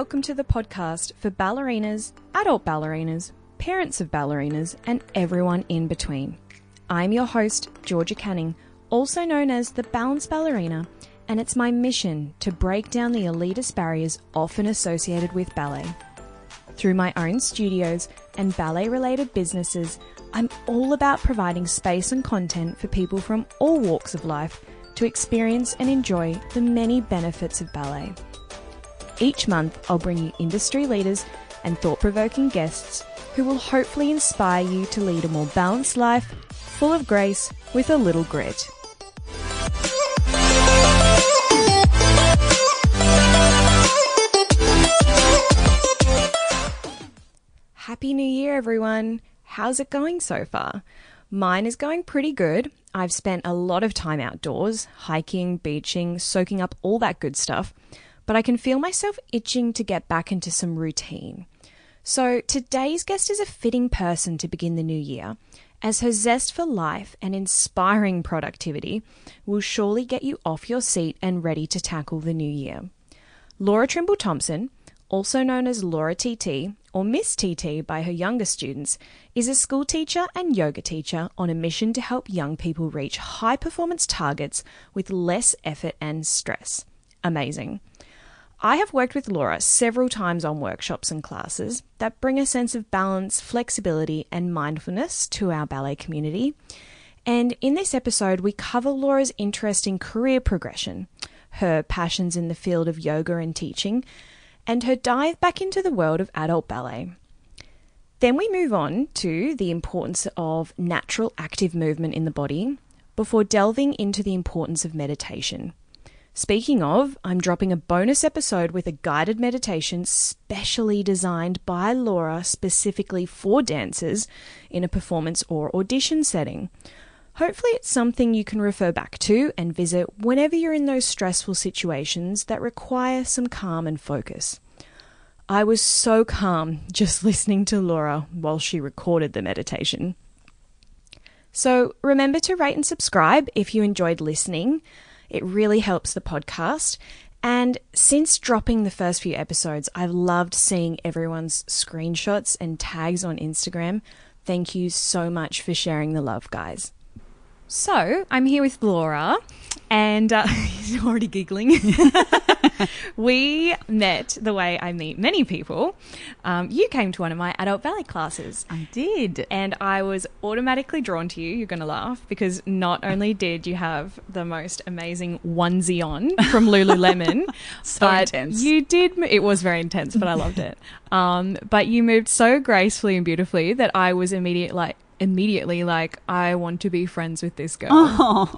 welcome to the podcast for ballerinas, adult ballerinas, parents of ballerinas, and everyone in between. I'm your host, Georgia Canning, also known as the Balance Ballerina, and it's my mission to break down the elitist barriers often associated with ballet. Through my own studios and ballet related businesses, I'm all about providing space and content for people from all walks of life to experience and enjoy the many benefits of ballet. Each month, I'll bring you industry leaders and thought provoking guests who will hopefully inspire you to lead a more balanced life, full of grace, with a little grit. Happy New Year, everyone! How's it going so far? Mine is going pretty good. I've spent a lot of time outdoors, hiking, beaching, soaking up all that good stuff, but I can feel myself itching to get back into some routine. So, today's guest is a fitting person to begin the new year, as her zest for life and inspiring productivity will surely get you off your seat and ready to tackle the new year. Laura Trimble Thompson, also known as Laura TT or Miss TT by her younger students, is a school teacher and yoga teacher on a mission to help young people reach high performance targets with less effort and stress. Amazing. I have worked with Laura several times on workshops and classes that bring a sense of balance, flexibility, and mindfulness to our ballet community. And in this episode, we cover Laura's interesting career progression, her passions in the field of yoga and teaching, and her dive back into the world of adult ballet. Then we move on to the importance of natural active movement in the body before delving into the importance of meditation. Speaking of, I'm dropping a bonus episode with a guided meditation specially designed by Laura specifically for dancers in a performance or audition setting. Hopefully, it's something you can refer back to and visit whenever you're in those stressful situations that require some calm and focus. I was so calm just listening to Laura while she recorded the meditation. So, remember to rate and subscribe if you enjoyed listening. It really helps the podcast. And since dropping the first few episodes, I've loved seeing everyone's screenshots and tags on Instagram. Thank you so much for sharing the love, guys. So, I'm here with Laura, and uh, he's already giggling. we met the way I meet many people. Um, you came to one of my adult ballet classes. I did. And I was automatically drawn to you. You're going to laugh because not only did you have the most amazing onesie on from Lululemon, So but intense. you did. It was very intense, but I loved it. Um, but you moved so gracefully and beautifully that I was immediate like immediately like I want to be friends with this girl. Oh,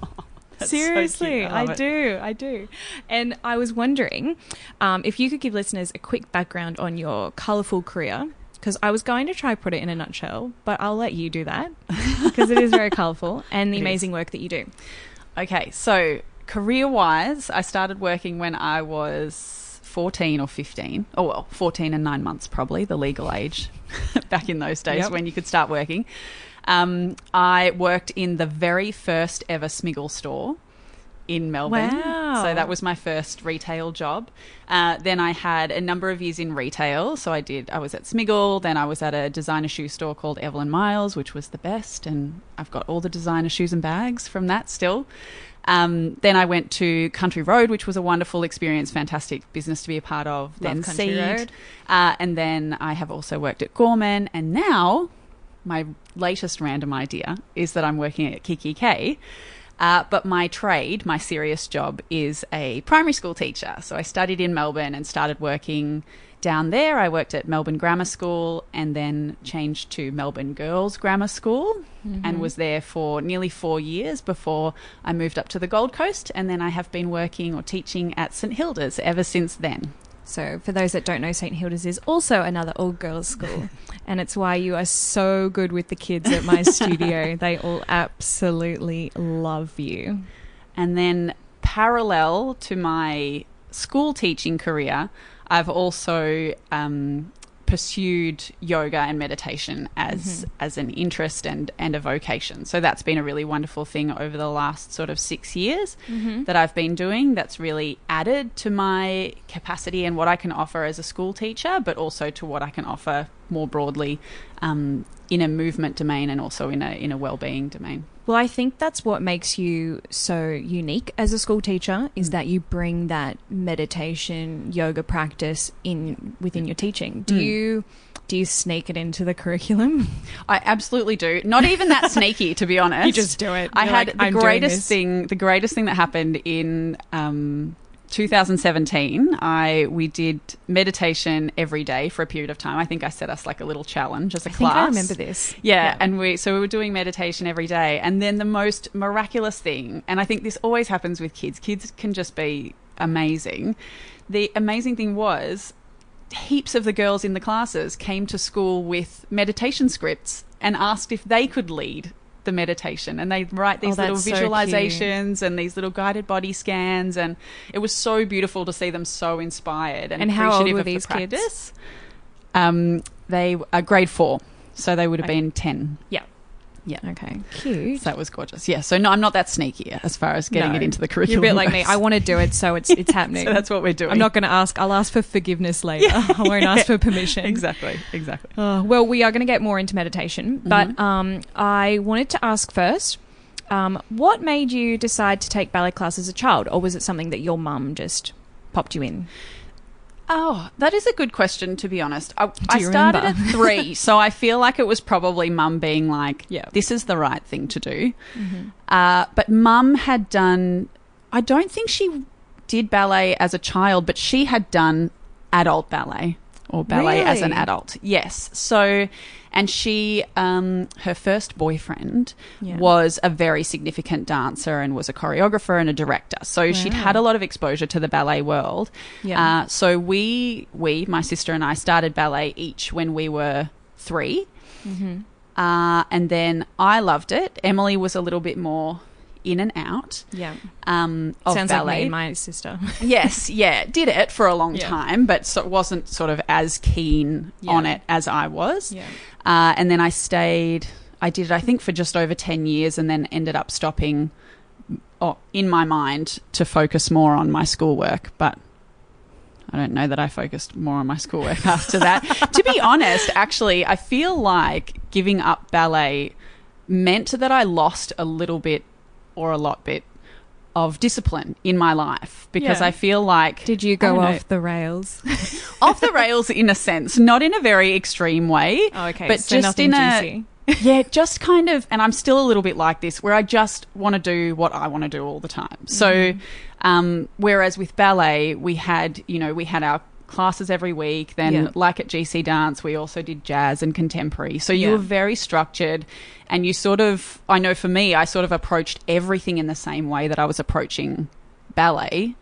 that's so Seriously. I, do, I do. And I was wondering um, if you could give listeners a quick background on your colourful career, because I was going to try put it in a nutshell, but I'll let you do that because it is very colourful and the It is. amazing work that you do. Okay, so career wise, I started working when I was 14 or 15. Oh, well, 14 and nine months, probably, the legal age back in those days Yep. when you could start working. Um, I worked in the very first ever Smiggle store in Melbourne. Wow. So that was my first retail job. Uh, then I had a number of years in retail. So I did, I was at Smiggle, then I was at a designer shoe store called Evelyn Miles, which was the best. And I've got all the designer shoes and bags from that still. Um, then I went to Country Road, which was a wonderful experience, fantastic business to be a part of. Love then Country Seed. Road. Uh, and then I have also worked at Gorman. And now my latest random idea is that I'm working at Kikki K. Uh, but my trade, my serious job, is a primary school teacher. So I studied in Melbourne and started working down there. I worked at Melbourne Grammar School and then changed to Melbourne Girls Grammar School and was there for nearly four years before I moved up to the Gold Coast. And then I have been working or teaching at St Hilda's ever since then. So, for those that don't know, St. Hilda's is also another all girls school. and it's why you are so good with the kids at my studio. They all absolutely love you. And then, parallel to my school teaching career, I've also um, pursued yoga and meditation as mm-hmm. as an interest and and a vocation. So that's been a really wonderful thing over the last sort of 6 years mm-hmm. that I've been doing that's really added to my capacity and what I can offer as a school teacher, but also to what I can offer more broadly um, in a movement domain and also in a in a well-being domain. Well, I think that's what makes you so unique as a school teacher is Mm. that you bring that meditation, yoga practice in within your teaching. Do Mm. you do you sneak it into the curriculum? I absolutely do. Not even that sneaky, to be honest. You just do it. I You're had like, the "I'm greatest thing. The greatest thing that happened in um, 2017. I we did meditation every day for a period of time. I think I set us like a little challenge as a I class. think I remember this. Yeah, and we so we were doing meditation every day, and then the most miraculous thing, and I think this always happens with kids. Kids can just be amazing. The amazing thing was, heaps of the girls in the classes came to school with meditation scripts and asked if they could lead the meditation, and they write these Oh, little that's so visualizations and these little guided body scans, and it was so beautiful to see them so inspired and, And how old appreciative were of the these kids? Um, they are grade four, so they would have Okay. been ten. Yeah. Yeah. Okay. Cute. So that was gorgeous. Yeah. So no, I'm not that sneaky as far as getting No. it into the curriculum. You're a bit like me. I want to do it, so it's it's happening. so that's what we're doing. I'm not going to ask. I'll ask for forgiveness later. I won't ask for permission. exactly. Exactly. Uh, well, we are going to get more into meditation, but um, I wanted to ask first um, what made you decide to take ballet class as a child, or was it something that your mum just popped you in? Oh, that is a good question. To be honest, I, I started remember? at three, so I feel like it was probably mum being like, Yeah. "This is the right thing to do." Uh, but mum had done. I don't think she did ballet as a child, but she had done adult ballet or ballet as an adult. Yes. So, and she, um, her first boyfriend Yeah. was a very significant dancer and was a choreographer and a director. So she'd had a lot of exposure to the ballet world. Yeah. Uh, so we, we, my sister and I, started ballet each when we were 3 Mm-hmm. uh, and then I loved it. Emily was a little bit more in and out Yeah, um, of sounds ballet. like me and my sister. yes, yeah, did it for a long Yeah. time, but so wasn't sort of as keen Yeah. on it as I was. yeah, Uh, and then I stayed. I did it, I think, for just over ten years, and then ended up stopping. Oh, in my mind, to focus more on my schoolwork, but I don't know that I focused more on my schoolwork after that. to be honest, actually, I feel like giving up ballet meant that I lost a little bit or a lot bit of discipline in my life because Yeah. I feel like Did you go don't know, off the rails? off the rails in a sense, not in a very extreme way. Oh, okay, but so just nothing in a juicy. yeah, just kind of, and I'm still a little bit like this, where I just want to do what I want to do all the time. So, Mm-hmm. um, whereas with ballet, we had, you know, we had our classes every week. Then, Yeah. like at GC Dance, we also did jazz and contemporary. So you Yeah. were very structured, and you sort of, I know for me, I sort of approached everything in the same way that I was approaching ballet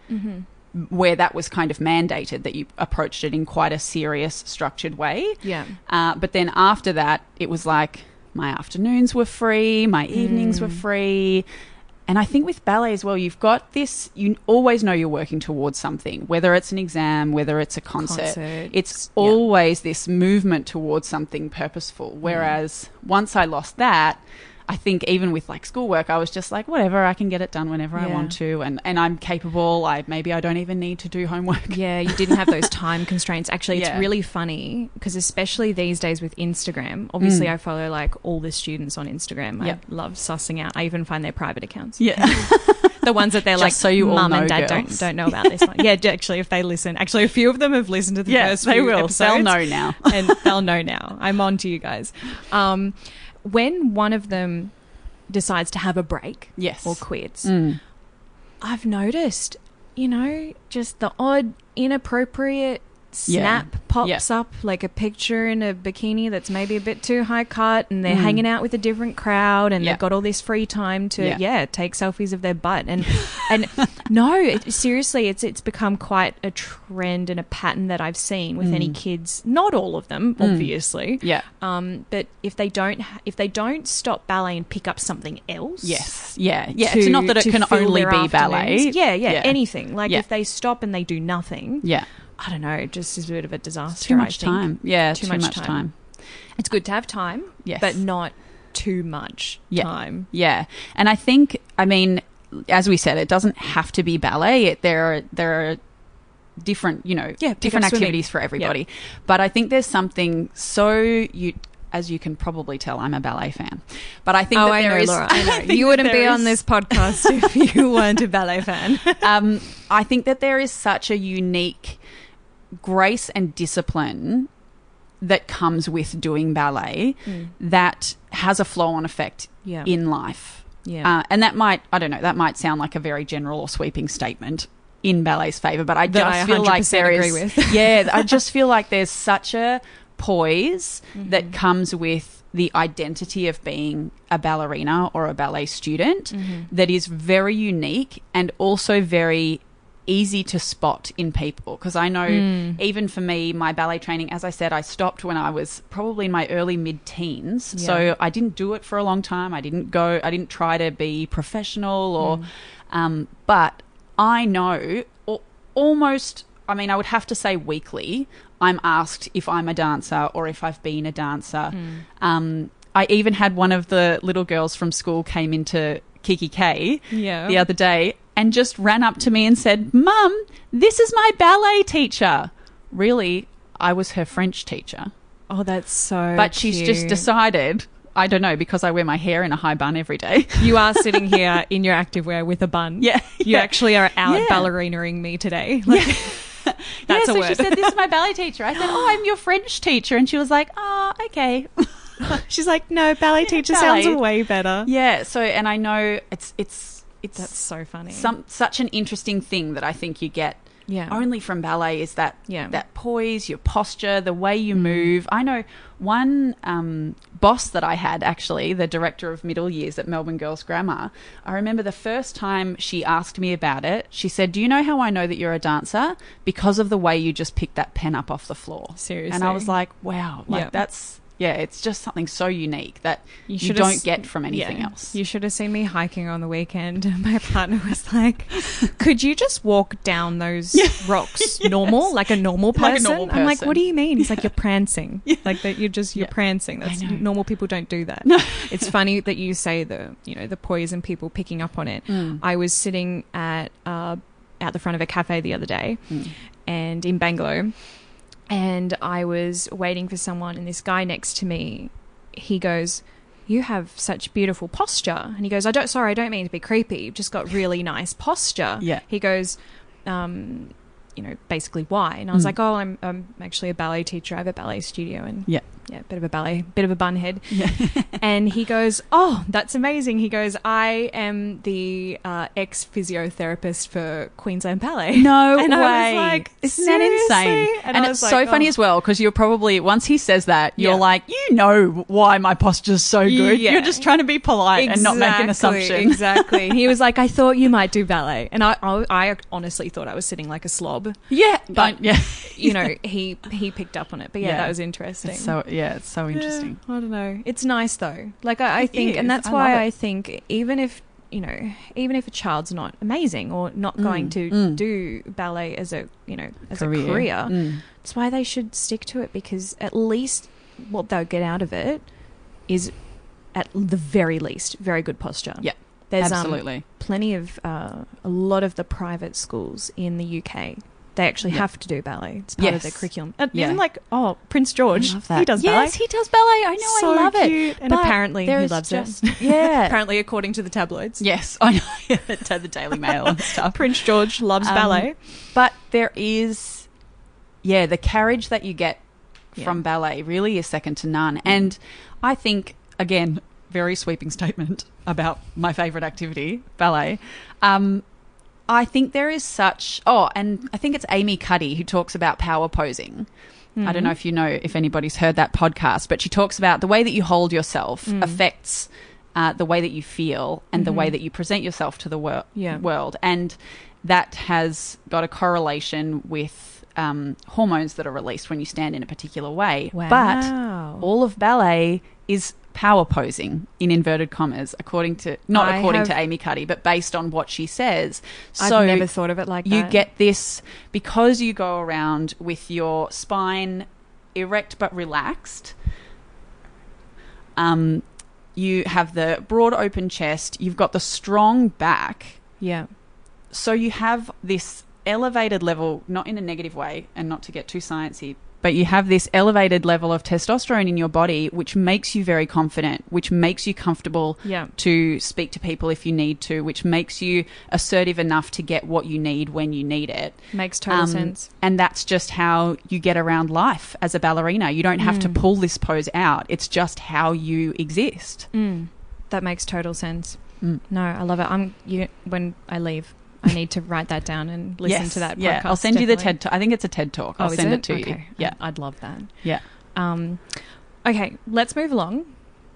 where that was kind of mandated that you approached it in quite a serious, structured way. Yeah, Uh, but then after that, it was like my afternoons were free, my evenings were Mm. free. And I think with ballet as well, you've got this, you always know you're working towards something, whether it's an exam, whether it's a concert. Concert, It's yeah. always this movement towards something purposeful. Whereas once I lost that, I think even with like schoolwork, I was just like, whatever, I can get it done whenever I want to, and and I'm capable. I maybe I don't even need to do homework. Yeah, you didn't have those time constraints. Actually, it's Yeah. really funny because especially these days with Instagram, obviously Mm. I follow like all the students on Instagram. Yep. I love sussing out. I even find their private accounts. Yeah, The ones that they're Just like, so you mum know, and dad don't don't know about this one. yeah, actually, if they listen, actually, a few of them have listened to the yeah, first they will. They'll know now. and they'll know now. I'm on to you guys. Um, when one of them decides to have a break Yes. or quits, Mm. I've noticed, you know, just the odd inappropriate snap pops up, like a picture in a bikini that's maybe a bit too high cut, and they're Mm. hanging out with a different crowd, and Yeah. they've got all this free time to, Yeah. yeah, take selfies of their butt, and and no, it, seriously, it's it's become quite a trend and a pattern that I've seen with any Mm. kids. Not all of them, Mm. obviously. Yeah. Um, but if they don't, if they don't stop ballet and pick up something else, Yes. Yeah. Yeah. to- it's not that it can only be ballet. Yeah, yeah, Yeah. anything. Like Yeah. if they stop and they do nothing, Yeah. I don't know, just is a bit of a disaster. Too much time. Yeah, Too too, much much, time. time. It's good to have time, Yes. but not too much Yeah. time. Yeah, and I think, I mean, as we said, it doesn't have to be ballet. It, there are there are different, you know, Yeah, different activities for everybody. But I think there's something so you. As you can probably tell, I'm a ballet fan, but I think oh, that I there know, is- Laura. I know. You wouldn't be there on this podcast if you weren't a ballet fan. um, I think that there is such a unique grace and discipline that comes with doing ballet that has a flow on effect Yeah. in life. Yeah. Uh, and that might, I don't know, that might sound like a very general or sweeping statement in ballet's favor, but I That just I feel like 100% there is, with. yeah, I just feel like there's such a poise Mm-hmm. that comes with the identity of being a ballerina or a ballet student Mm-hmm. that is very unique and also very easy to spot in people because I know Mm. even for me my ballet training as I said I stopped when I was probably in my early mid teens Yeah. so I didn't do it for a long time I didn't go I didn't try to be professional or Mm. um, but I know al- almost I mean I would have to say weekly I'm asked if I'm a dancer or if I've been a dancer Mm. um, I even had one of the little girls from school came into Kikki K Yeah. the other day and just ran up to me and said, Mum, this is my ballet teacher. Really, I was her French teacher. Oh, that's so. but she's just decided, I don't know, because I wear my hair in a high bun every day. You are sitting here in your activewear with a bun. Yeah, You yeah. actually are out Yeah. ballerinaing me today. Like, yeah, That's a so word. she said, This is my ballet teacher. I said, Oh, I'm your French teacher. And she was like, Oh, okay. She's like, no, ballet teacher ballet. sounds way better. yeah. So, and I know it's, it's, it's That's so funny. some, such an interesting thing that I think you get yeah. only from ballet is that Yeah. Mm. that poise, your posture, the way you move. I know one um, boss that I had actually, the director of middle years at Melbourne Girls Grammar. I remember the first time she asked me about it. She said, "Do you know how I know that you're a dancer? Because of the way you just picked that pen up off the floor." Seriously, and I was like, "Wow, like Yeah. that's." Yeah, it's just something so unique that you, should don't get from anything Yeah. else. You should have seen me hiking on the weekend. My partner was like, "Could you just walk down those rocks normal, like a normal person?" Like a normal I'm like, "What do you mean?" He's like, "You're prancing, like that. You're just you're Yeah. prancing. That's normal people don't do that." it's funny that you say the you know the poise and people picking up on it. Mm. I was sitting at uh, out the front of a cafe the other day, Mm. and in Bangalow, and I was waiting for someone, and this guy next to me, he goes, "You have such beautiful posture," and he goes, "I don't, sorry, I don't mean to be creepy. You've just got really nice posture." Yeah. He goes, um, you know, basically why? And I was Mm. like, "Oh, I'm, I'm actually a ballet teacher. I have a ballet studio, and Yeah. Yeah, bit of a ballet, bit of a bun head." Yeah. and he goes, "Oh, that's amazing." He goes, "I am the uh, ex physiotherapist for Queensland Ballet." No And way. I was like, Isn't that insane? "Seriously?" And, it's was so like, funny "Oh." as well because you're probably, once he says that, you're Yeah. like, you know why my posture's so good. Yeah. You're just trying to be polite and not make an assumption. Exactly. He was like, "I thought you might do ballet," and I, I, I honestly thought I was sitting like a slob. Yeah. But- yeah. You know, he he picked up on it. But yeah, Yeah. that was interesting. It's so, yeah, it's so interesting. Yeah, I don't know. It's nice though. Like I, I think, and that's I why. I think even if you know, even if a child's not amazing or not going Mm, to mm. do ballet as a you know as Career. a career, Mm. that's why they should stick to it because at least what they'll get out of it is at the very least very good posture. Yeah, there's um, Absolutely. plenty of uh, a lot of the private schools in the UK. They actually Yeah. have to do ballet. It's part of their curriculum. And Yeah. Even like oh Prince George, I love that. he does ballet. yes, he does ballet. I know. so I love cute. it. And But apparently he loves just, it. Yeah. apparently, according to the tabloids, yes, I know. to the Daily Mail and stuff. Prince George loves Um, ballet. But there is, yeah, the carriage that you get from ballet really is second to none. And I think, again, very sweeping statement about my favorite activity, ballet. Um, I think there is such. Oh, and I think it's Amy Cuddy who talks about power posing. I Mm-hmm. don't know if you know if anybody's heard that podcast, but she talks about the way that you hold yourself Mm. affects uh, the way that you feel and the way that you present yourself to the wor- Mm-hmm. Yeah. world, and that has got a correlation with um, hormones that are released when you stand in a particular way. But all of ballet is power posing in inverted commas, according to not I according have- to Amy Cuddy, but based on what she says. I've never thought of it like you that. get this because you go around with your spine erect but relaxed. Um, you have the broad open chest. You've got the strong back. yeah. So you have this elevated level, not in a negative way, and not to get too sciencey, but you have this elevated level of testosterone in your body, which makes you very confident, which makes you comfortable Yeah. to speak to people if you need to, which makes you assertive enough to get what you need when you need it. Makes total Um, sense. And that's just how you get around life as a ballerina. You don't have to Mm. pull this pose out. It's just how you exist. Mm. That makes total sense. Mm. No, I love it. I'm you when I leave, I need to write that down and listen Yes, to that. Yeah, podcast, I'll send you the. TED. Talk. I think it's a TED talk. I'll Oh, send it? it, to you. Yeah, I'd love that. yeah. Um, okay, let's move along.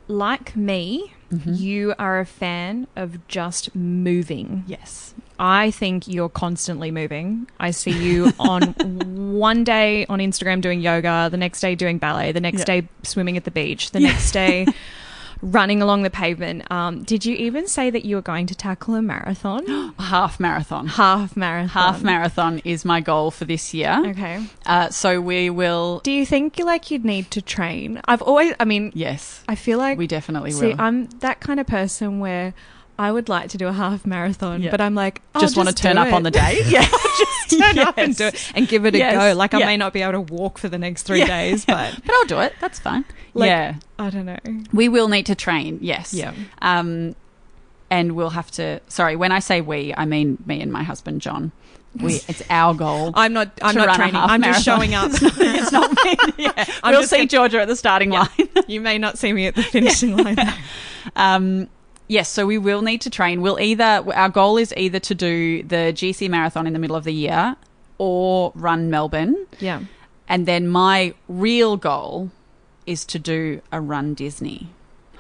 Like me, Mhm. you are a fan of just moving. Yes. I think you're constantly moving. I see you on one day on Instagram doing yoga, the next day doing ballet, the next Yeah. day swimming at the beach, the Yeah. next day running along the pavement. Um, did you even say that you were going to tackle a marathon? Half marathon. Half marathon. Half marathon is my goal for this year. Okay. Uh, so we will. Do you think like you'd need to train? I've always, I mean, Yes, I feel like we definitely See, will. I'm that kind of person where I would like to do a half marathon, Yeah. but I'm like, I'll just want to turn up on the day. Yeah, just turn up and do it and give it a go. Like I Yeah. may not be able to walk for the next three Yeah. days, but but I'll do it. That's fine. Like- yeah, I don't know. we will need to train. Yes. Yeah. Um, and we'll have to. Sorry, when I say we, I mean me and my husband John. We. It's our goal. I'm not. I'm not training. I'm just showing up. it's not me. Yeah. I'm we'll see gonna- Georgia at the starting line. you may not see me at the finishing line. Um, yes, so we will need to train. We'll either our goal is either to do the GC marathon in the middle of the year or run Melbourne, Yeah. and then my real goal is to do a run Disney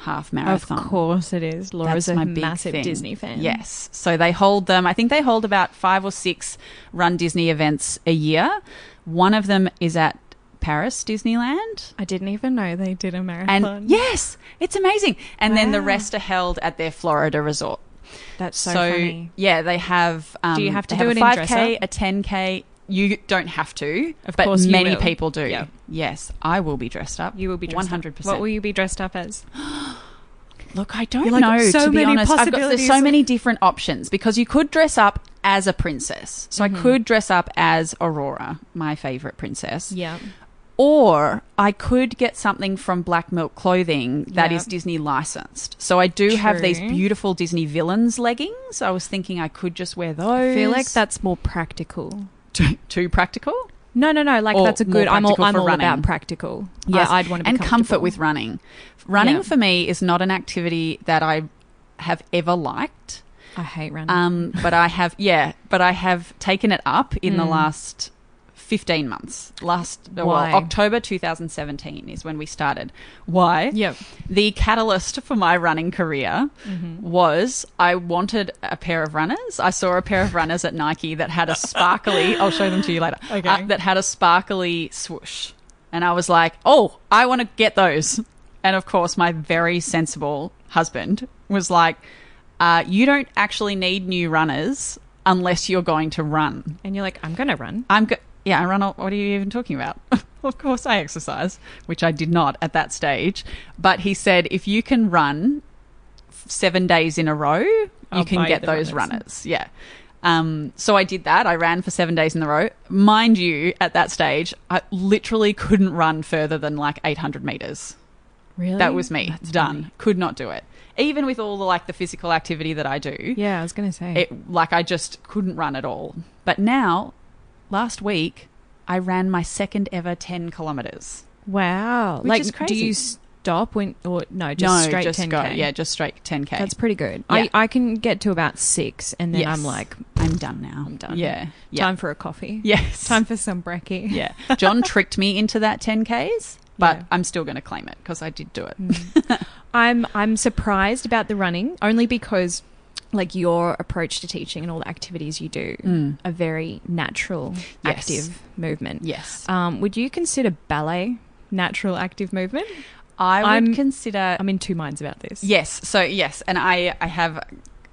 half marathon. Of course it is. Laura's That's a my big massive thing. Disney fan. Yes. So they hold them, I think they hold about five or six Run Disney events a year. One of them is at Paris Disneyland. I didn't even know they did a marathon. And yes, it's amazing. And then the rest are held at their Florida resort. that's so, funny. yeah, they have. Um, Do you have to do have it a 5K, dress up? a 10K? You don't have to, Of but course many will. people do. Yeah. Yes, I will be dressed up. You will be one hundred percent. What will you be dressed up as? Look, I don't like, know. so to be many honest, I've got, there's so many different options because you could dress up as a princess. So Mm-hmm. I could dress up as Aurora, my favorite princess, Yeah. Or I could get something from Black Milk Clothing that is Yeah. Disney licensed. So I do have these beautiful Disney villains leggings. I was thinking I could just wear those. I feel like that's more practical. too, too practical. No, no, no. Like Or that's a good. I'm all. I'm all running. about practical. Yeah, I, would want to be and comfort with running. Running Yeah. for me is not an activity that I have ever liked. I hate running. Um, but I have, yeah, but I have taken it up in the Mm. last 15 months. Last, Why? well, October 2017 is when we started. Why? yep. The catalyst for my running career Mm-hmm. was I wanted a pair of runners. I saw a pair of runners at Nike that had a sparkly, I'll show them to you later, Okay. uh, that had a sparkly swoosh. And I was like, oh, I want to get those. And of course, my very sensible husband was like, uh, you don't actually need new runners unless you're going to run. And you're like, I'm gonna run. I'm go- yeah, I run. All- what are you even talking about? of course, I exercise, which I did not at that stage. But he said, if you can run seven days in a row, you I'll can get those runners. runners. Yeah. Um, so I did that. I ran for seven days in a row. Mind you, at that stage, I literally couldn't run further than like 800 meters. Really? That was me. That's Done. funny. Could not do it. Even with all the like the physical activity that I do Yeah, I was gonna say. it like I just couldn't run at all. But now, last week, I ran my second ever ten kilometers. wow. Which like, is do you stop when or no? Just no, straight just 10k. go, yeah, just straight ten k. That's pretty good. Yeah. I I can get to about six, and then Yes. I'm like, I'm done now. I'm done. Yeah, yeah, time for a coffee. yes, Time for some brekkie. yeah. John tricked me into that ten ks, but Yeah. Mm. I'm still going to claim it because I did do it. I'm I'm surprised about the running only because like your approach to teaching and all the activities you do Mm. are very natural, Yes. active movement. Yes, Um, would you consider ballet natural active movement? I would I'm- consider. I'm in two minds about this. yes. So yes, and I I have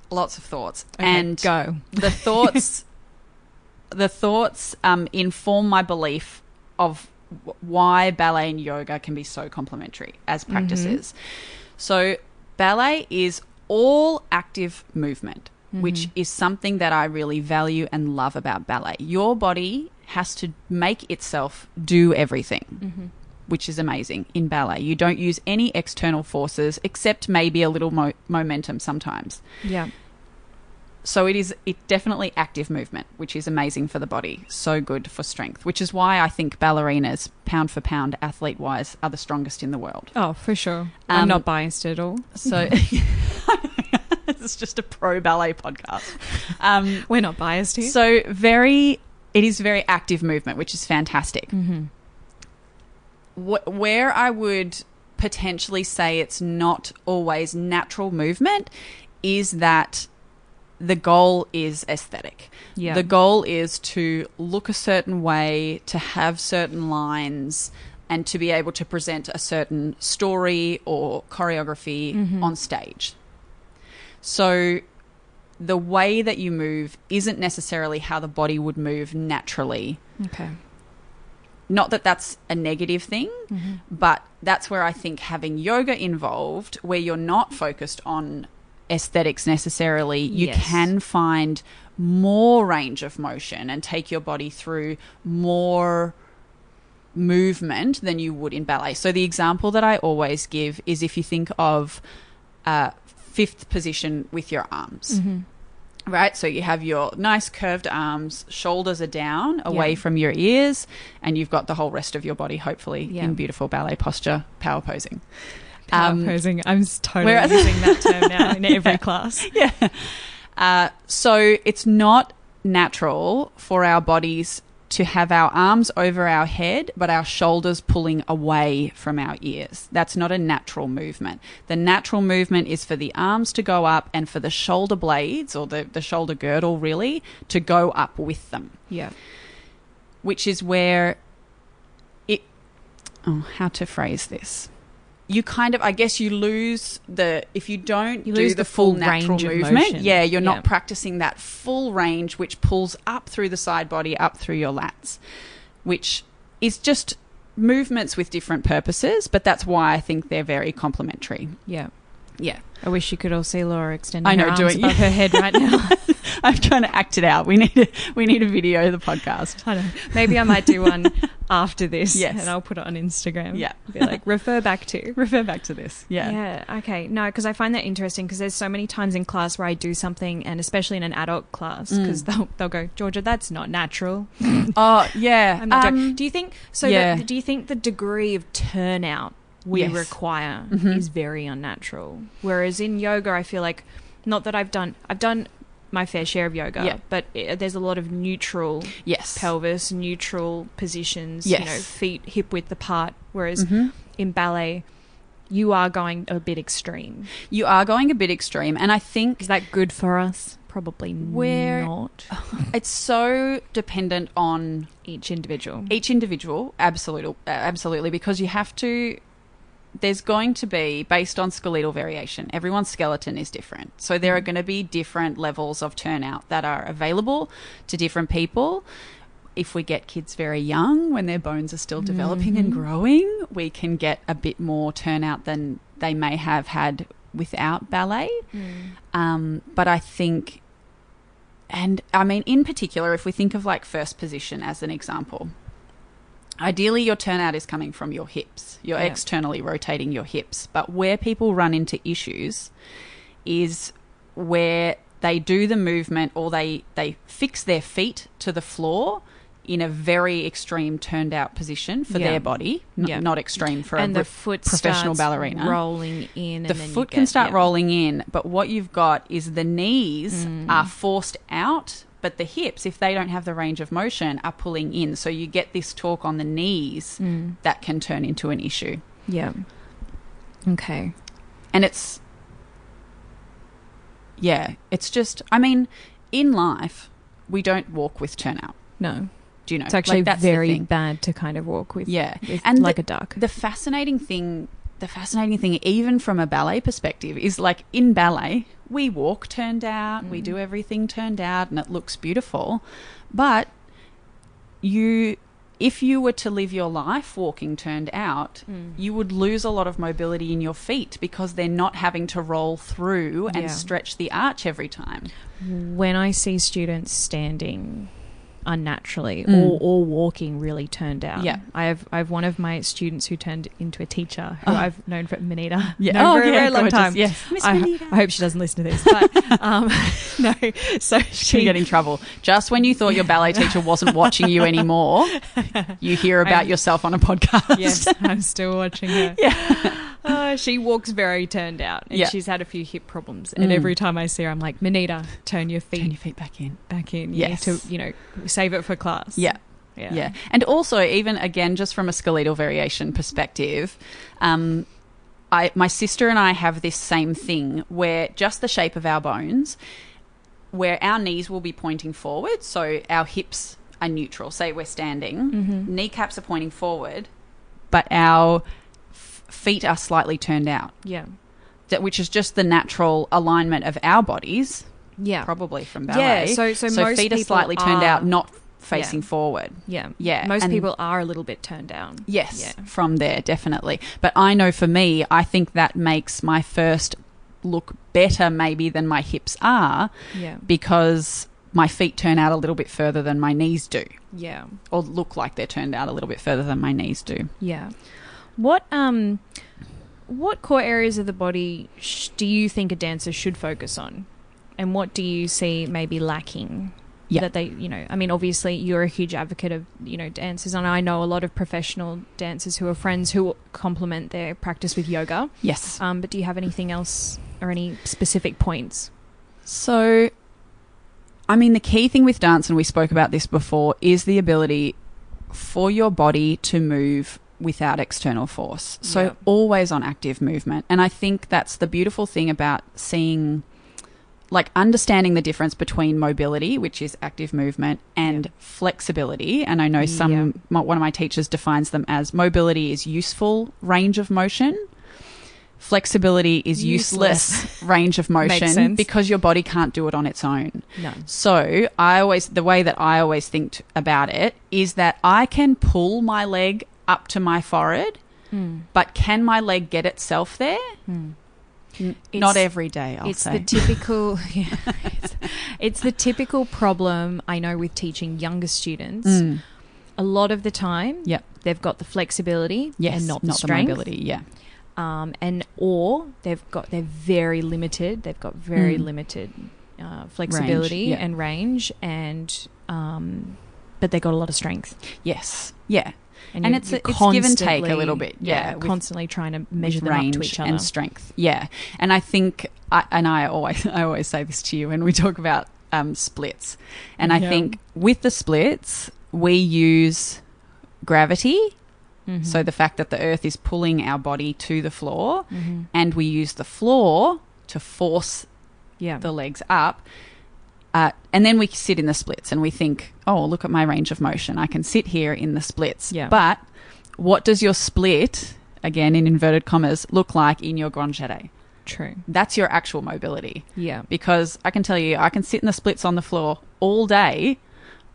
lots of thoughts, Okay, and go. the thoughts the thoughts um, inform my belief of why ballet and yoga can be so complementary as practices. So ballet is all active movement, which mm-hmm. is something that I really value and love about ballet. Your body has to make itself do everything. Mm-hmm. Which is amazing in ballet. You don't use any external forces except maybe a little mo- momentum sometimes. Yeah. So it is it definitely active movement, which is amazing for the body. So good for strength, which is why I think ballerinas, pound for pound, athlete wise, are the strongest in the world. Oh, for sure. Um, I'm not biased at all. So it's just a pro ballet podcast. Um, We're not biased here. so very, it is very active movement, which is fantastic. mm-hmm. Wh- where I would potentially say it's not always natural movement is that the goal is aesthetic. Yeah. The goal is to look a certain way, to have certain lines, and to be able to present a certain story or choreography Mhm. on stage. So the way that you move isn't necessarily how the body would move naturally. okay. Not that that's a negative thing, Mm-hmm. but that's where I think having yoga involved, where you're not focused on aesthetics necessarily, you Yes. can find more range of motion and take your body through more movement than you would in ballet. So the example that I always give is if you think of uh, fifth position with your arms Mm-hmm. right? So you have your nice curved arms, shoulders are down away Yeah. from your ears, and you've got the whole rest of your body, hopefully, Yeah. in beautiful ballet posture, power posing. Power Um, posing. I'm totally whereas- using that term now in every class. Yeah. Uh, so it's not natural for our bodies to have our arms over our head, but our shoulders pulling away from our ears. That's not a natural movement. The natural movement is for the arms to go up and for the shoulder blades or the, the shoulder girdle really to go up with them. Yeah. which is where it oh how to phrase this you kind of i guess you lose the if you don't You do lose the, the full full natural range of movement yeah you're Yeah. not practicing that full range which pulls up through the side body up through your lats which is just movements with different purposes but that's why i think they're very complementary Yeah. yeah I wish you could all see Laura extending I know, her arms doing- above her head right now. i'm trying to act it out we need a, we need a video of the podcast I know. Maybe I might do one after this. Yes. And I'll put it on Instagram. Yeah. Be like, refer back to. refer back to this yeah Yeah. Okay. No, because I find that interesting because there's so many times in class where I do something, and especially in an adult class, Mm. because they'll they'll go, Georgia, that's not natural. oh yeah Um. Do you think so? yeah. The, do you think the degree of turnout we Yes. require Mhm. is very unnatural? Whereas in yoga, I feel like not that I've done I've done my fair share of yoga, Yeah. but i there's a lot of neutral yes pelvis, neutral positions. You know, Yes. feet hip width apart. Whereas Mhm. in ballet, you are going a bit extreme. You are going a bit extreme, and I think Is that good for us? Probably Where- not. it's so dependent on Each individual. each individual. Absolutely, uh, absolutely, because you have to. There's going to be based on skeletal variation. Everyone's skeleton is different, so there are going to be different levels of turnout that are available to different people. If we get kids very young, when their bones are still developing and Mhm. growing, we can get a bit more turnout than they may have had without ballet. Um, but I think, and I mean, in particular, if we think of like first position as an example, ideally your turnout is coming from your hips. You're Yeah. externally rotating your hips. But where people run into issues is where they do the movement or they, they fix their feet to the floor in a very extreme turned out position for Yeah. their body, n- Yeah. not extreme for and a the foot professional ballerina. rolling in. the and then you foot can start yeah. rolling in, but what you've got is the knees Mm. are forced out, but the hips, if they don't have the range of motion, are pulling in. So you get this torque on the knees Mm. that can turn into an issue. Yeah. Okay. And it's, yeah, it's just, I mean, in life, we don't walk with turnout. No, Do you know? it's actually Like, that's very bad to kind of walk with. Yeah. with And like the- a duck. The fascinating thing the fascinating thing, even from a ballet perspective, is like in ballet, we walk turned out, we do mm. everything turned out, and it looks beautiful. But you, if you were to live your life walking turned out, mm. you would lose a lot of mobility in your feet because they're not having to roll through and Yeah. stretch the arch every time. when I see students standing unnaturally Mm. or, or walking really turned out. Yeah. I have I have one of my students who turned into a teacher who Oh. I've known for Manita. Yeah. known Oh, for a very long gorgeous. time. Yes. Miss I, Manita. I hope she doesn't listen to this. But um, no. So You she get in trouble. Just when you thought your ballet teacher wasn't watching you anymore, you hear about I'm- yourself on a podcast. Yes, I'm still watching her. Yeah. Uh, she walks very turned out, and Yeah. she's had a few hip problems. And Mm. every time I see her, I'm like, Manita, turn your feet Turn your feet back in. back in. You Yes. need to, you know, save it for class. Yeah. yeah, Yeah. And also, even again, just from a skeletal variation perspective, um, I, my sister and I have this same thing where just the shape of our bones, where our knees will be pointing forward, so our hips are neutral. Say we're standing, Mm-hmm. kneecaps are pointing forward, but our feet are slightly turned out, yeah, that, which is just the natural alignment of our bodies, yeah. probably from ballet. Yeah, ballet. so- so most feet are slightly turned out, not facing Yeah. forward. Yeah. Yeah, Most and- people are a little bit turned down. Yes, Yeah. from there, definitely. But I know for me, I think that makes my first look better, maybe, than my hips are Yeah. because my feet turn out a little bit further than my knees do, Yeah. or look like they're turned out a little bit further than my knees do. Yeah. What um what core areas of the body sh- do you think a dancer should focus on? And what do you see maybe lacking? Yeah. That they, you know, I mean, obviously you're a huge advocate of, you know, dancers, and I know a lot of professional dancers who are friends who complement their practice with yoga. Yes. Um, but do you have anything else or any specific points? So, I mean, the key thing with dance, and we spoke about this before, is the ability for your body to move without external force. So, always on active movement. And I think that's the beautiful thing about seeing, like, understanding the difference between mobility, which is active movement, and flexibility. And I know some, my, one of my teachers defines them as mobility is useful range of motion. Flexibility is Useless. useless range of motion because your body can't do it on its own. No. So I always the way that I always think t- about it is that I can pull my leg up to my forehead, Mm. but can my leg get itself there? Mm. N- Not every day. I'll it's say. the typical yeah, it's, it's the typical problem I know with teaching younger students. Mm. A lot of the time, Yep. they've got the flexibility Yes, and not, not, the strength. mobility. Yeah. Um, and or they've got they're very limited. They've got very Mm. limited uh, flexibility yeah. and range, and um, but they got a lot of strength. Yes. Yeah. And you're- it's it's give and take a little bit, yeah, with- constantly trying to measure them range up to each other. and strength. Yeah, and I think, I, and I always, I always say this to you when we talk about um, splits, and I Yeah. think with the splits we use gravity, Mhm. so the fact that the earth is pulling our body to the floor, Mhm. and we use the floor to force yeah, the legs up. Uh, and then we sit in the splits and we think, oh, look at my range of motion. I can sit here in the splits. Yeah. But what does your split, again in inverted commas, look like in your grand jeté? true. That's your actual mobility. Yeah, Because I can tell you, I can sit in the splits on the floor all day,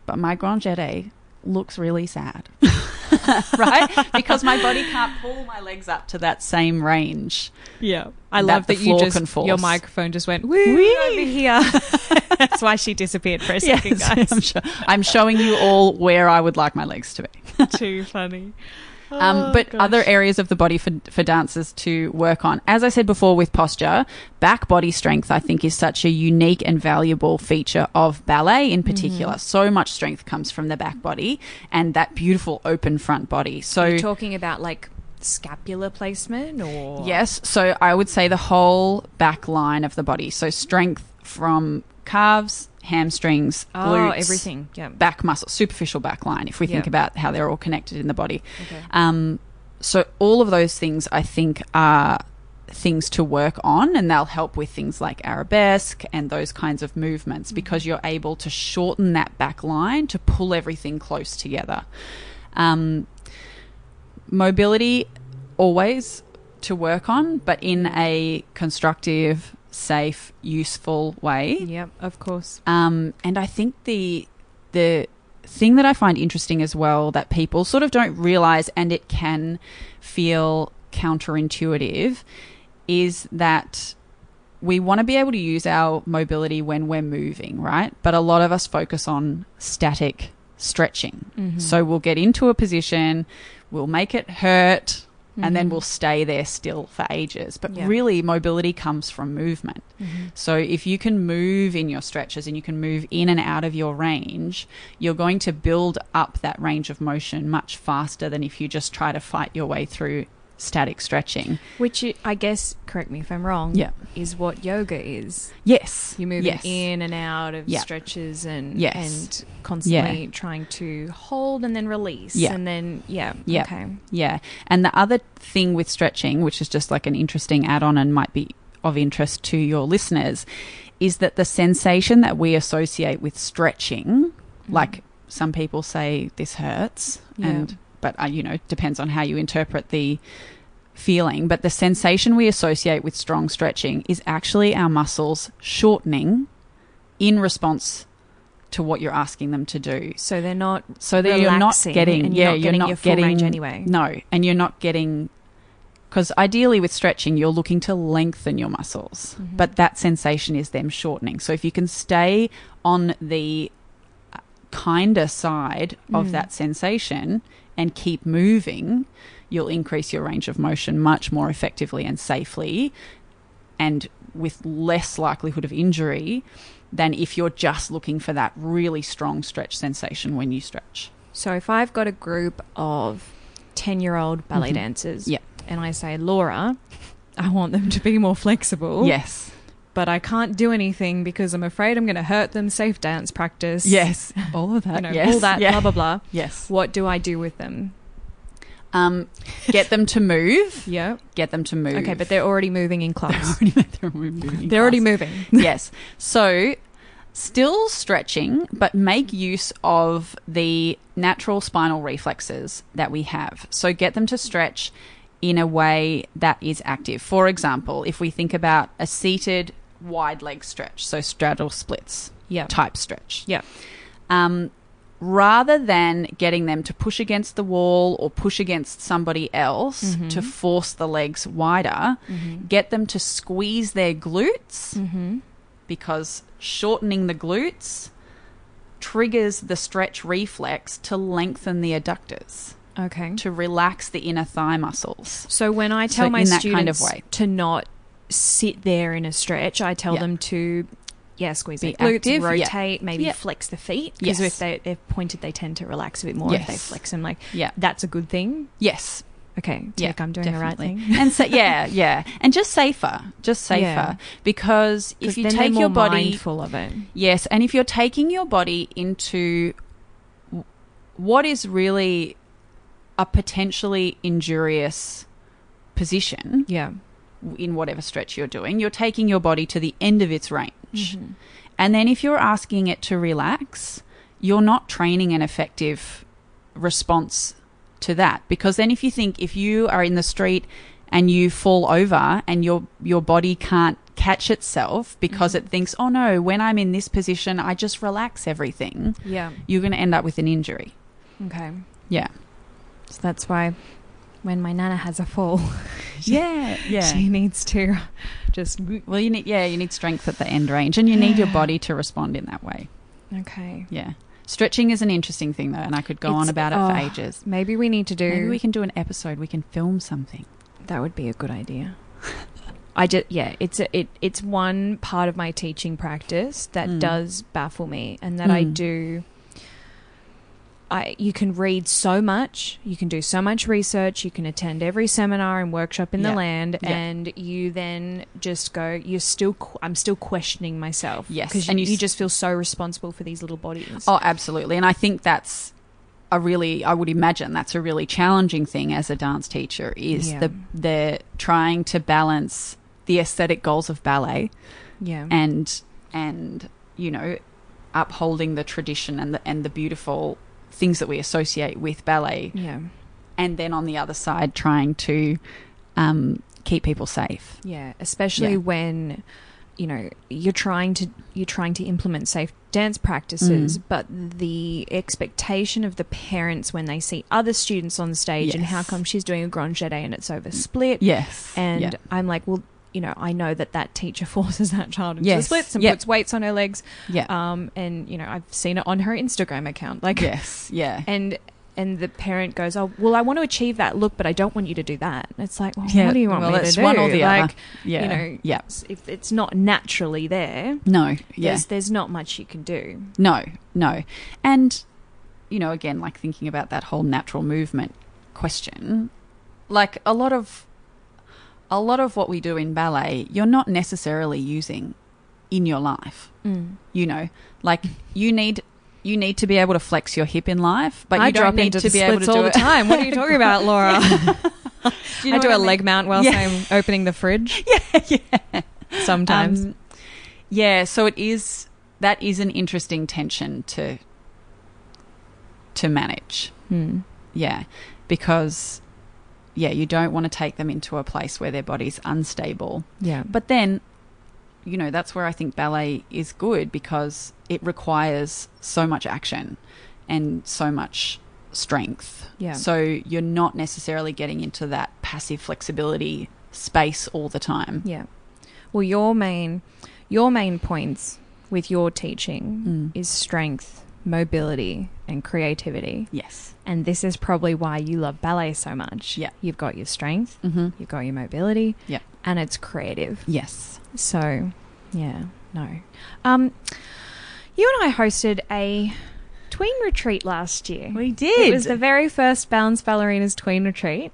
but my grand jeté looks really sad. right? Because my body can't pull my legs up to that same range. yeah. I That love that you just your microphone just went woo Wee. over here. That's why she disappeared for a second, Yes, guys. I'm, sho- I'm showing you all where I would like my legs to be. Too funny. Um, Oh, but gosh. other areas of the body for, for dancers to work on. As I said before with posture, back body strength, I think, is such a unique and valuable feature of ballet in particular. Mm-hmm. So much strength comes from the back body and that beautiful open front body. So, Are talking about like scapular placement or yes, so I would say the whole back line of the body. So, strength from calves, hamstrings, oh glutes, everything. Yeah. back muscle, superficial back line, if we think about how they're all connected in the body. okay. Um, so all of those things I think are things to work on and they'll help with things like arabesque and those kinds of movements because you're able to shorten that back line to pull everything close together. Um, mobility always to work on, but in a constructive, safe, useful way. Yep, of course. Um, and I think the the thing that I find interesting as well that people sort of don't realize, and it can feel counterintuitive, is that we want to be able to use our mobility when we're moving, right? But a lot of us focus on static stretching. Mhm. So we'll get into a position, we'll make it hurt, and then Mhm. we'll stay there still for ages. But Yeah. really, mobility comes from movement. Mhm. So if you can move in your stretches and you can move in and out of your range, you're going to build up that range of motion much faster than if you just try to fight your way through static stretching. Which I guess, correct me if I'm wrong, Yeah. is what yoga is. Yes. You're moving yes. in and out of Yeah. stretches and Yes. and constantly trying to hold and then release Yeah. and then yeah Yeah. okay Yeah. And the other thing with stretching, which is just like an interesting add on and might be of interest to your listeners, is that the sensation that we associate with stretching, mm-hmm. like some people say this hurts, Yeah. and but uh, you know depends on how you interpret the feeling. But the sensation we associate with strong stretching is actually our muscles shortening in response to what you're asking them to do. so they're not So that you're not getting, and you're yeah, not you're getting not your getting anyway. No, and you're not getting because ideally with stretching, you're looking to lengthen your muscles, Mhm. but that sensation is them shortening. So if you can stay on the uh, kinder side of Mm. that sensation and keep moving, you'll increase your range of motion much more effectively and safely, and with less likelihood of injury than if you're just looking for that really strong stretch sensation when you stretch. so if i've got a group of 10 year old ballet Mhm. dancers Yeah. and i say laura i want them to be more flexible Yes. But i can't do anything because i'm afraid i'm going to hurt them safe dance practice Yes. All of that. you know yes. all that Yeah. blah blah blah Yes. what do i do with them Um, get them to move. yeah Get them to move. okay but they're already moving in They're class already, they're moving. they're already moving yes. So, still stretching, but make use of the natural spinal reflexes that we have. So, get them to stretch in a way that is active. For example, if we think about a seated wide leg stretch, so straddle splits yeah type stretch. yeah um, rather than getting them to push against the wall or push against somebody else Mhm. to force the legs wider, mm-hmm. get them to squeeze their glutes Mm-hmm. because shortening the glutes triggers the stretch reflex to lengthen the adductors, okay to relax the inner thigh muscles. So when I So tell my in that students kind of way. to not sit there in a stretch, I tell Yeah. them to yeah squeeze Be their glutes, yeah. rotate, maybe Yeah. flex the feet because Yes. if they, they're pointed, they tend to relax a bit more if they Yes. flex them. Like Yeah. that's a good thing. Yes. Okay, Yeah, I'm doing definitely. the right thing. and so yeah, yeah, and just safer, just safer, because if you take your body, mindful of it. yes, and if you're taking your body into what is really a potentially injurious position Yeah. In whatever stretch you're doing, you're taking your body to the end of its range, Mhm. and then if you're asking it to relax, you're not training an effective response to that because then if you think if you are in the street and you fall over and your your body can't catch itself because Mm-hmm. it thinks oh no when i'm in this position i just relax everything Yeah. you're going to end up with an injury Okay. yeah So that's why when my nana has a fall, yeah yeah she needs to just well you need yeah you need strength at the end range and you need your body to respond in that way okay. yeah stretching is an interesting thing though and i could go on about it for oh, ages Maybe we need to do. maybe we can do an episode we can film something That would be a good idea. I just yeah, it's a, it it's one part of my teaching practice that Mm. does baffle me, and that I Mm. do. I you can read so much, you can do so much research, you can attend every seminar and workshop in Yeah. the land, Yeah. and you then just go. You're still. qu- I'm still questioning myself. Yes, because and you, you you just feel so responsible for these little bodies. Oh, absolutely. And I think that's a really I would imagine that's a really challenging thing as a dance teacher is Yeah. the the trying to balance the aesthetic goals of ballet yeah. and and you know upholding the tradition and the and the beautiful things that we associate with ballet yeah. and then on the other side trying to um, keep people safe. Yeah, especially Yeah. when you know you're trying to you're trying to implement safe dance practices, Mm. but the expectation of the parents when they see other students on stage and how come she's doing a grand jeté and it's over split, Yes. and Yeah. I'm like, well, you know, I know that that teacher forces that child into Yes. splits and Yeah. puts weights on her legs, yeah. um, and you know, I've seen it on her Instagram account, like, yes. Yeah. and. And the parent goes, "Oh, well, I want to achieve that look, but I don't want you to do that." And it's like, well, Yeah, what do you want well, me to do? it's one or the other. Yeah. you know, Yeah. if it's not naturally there, No. Yeah. there's there's not much you can do. No, no. And, you know, again, like thinking about that whole natural movement question, like a lot of a lot of what we do in ballet, you're not necessarily using in your life. You know, like you need you need to be able to flex your hip in life, but I you drop don't need to be able to splits do all it the time. What are you talking about, Laura? Do you know I do what a mean? leg mount whilst Yeah. I'm opening the fridge. yeah, yeah. Sometimes. Um, yeah, so it is that is an interesting tension to to manage. Hmm. Yeah, because yeah, you don't want to take them into a place where their body's unstable. Yeah. But then, you know, that's where I think ballet is good because it requires so much action and so much strength. Yeah. So you're not necessarily getting into that passive flexibility space all the time. Yeah. Well, your main your main points with your teaching Mm. is strength, mobility, and creativity. Yes. And this is probably why you love ballet so much. Yeah. You've got your strength, Mm-hmm. you've got your mobility, Yeah. and it's creative. Yes. So, yeah, no. Um, you and I hosted a tween retreat last year. We did. It was the very first Balance Ballerinas tween retreat.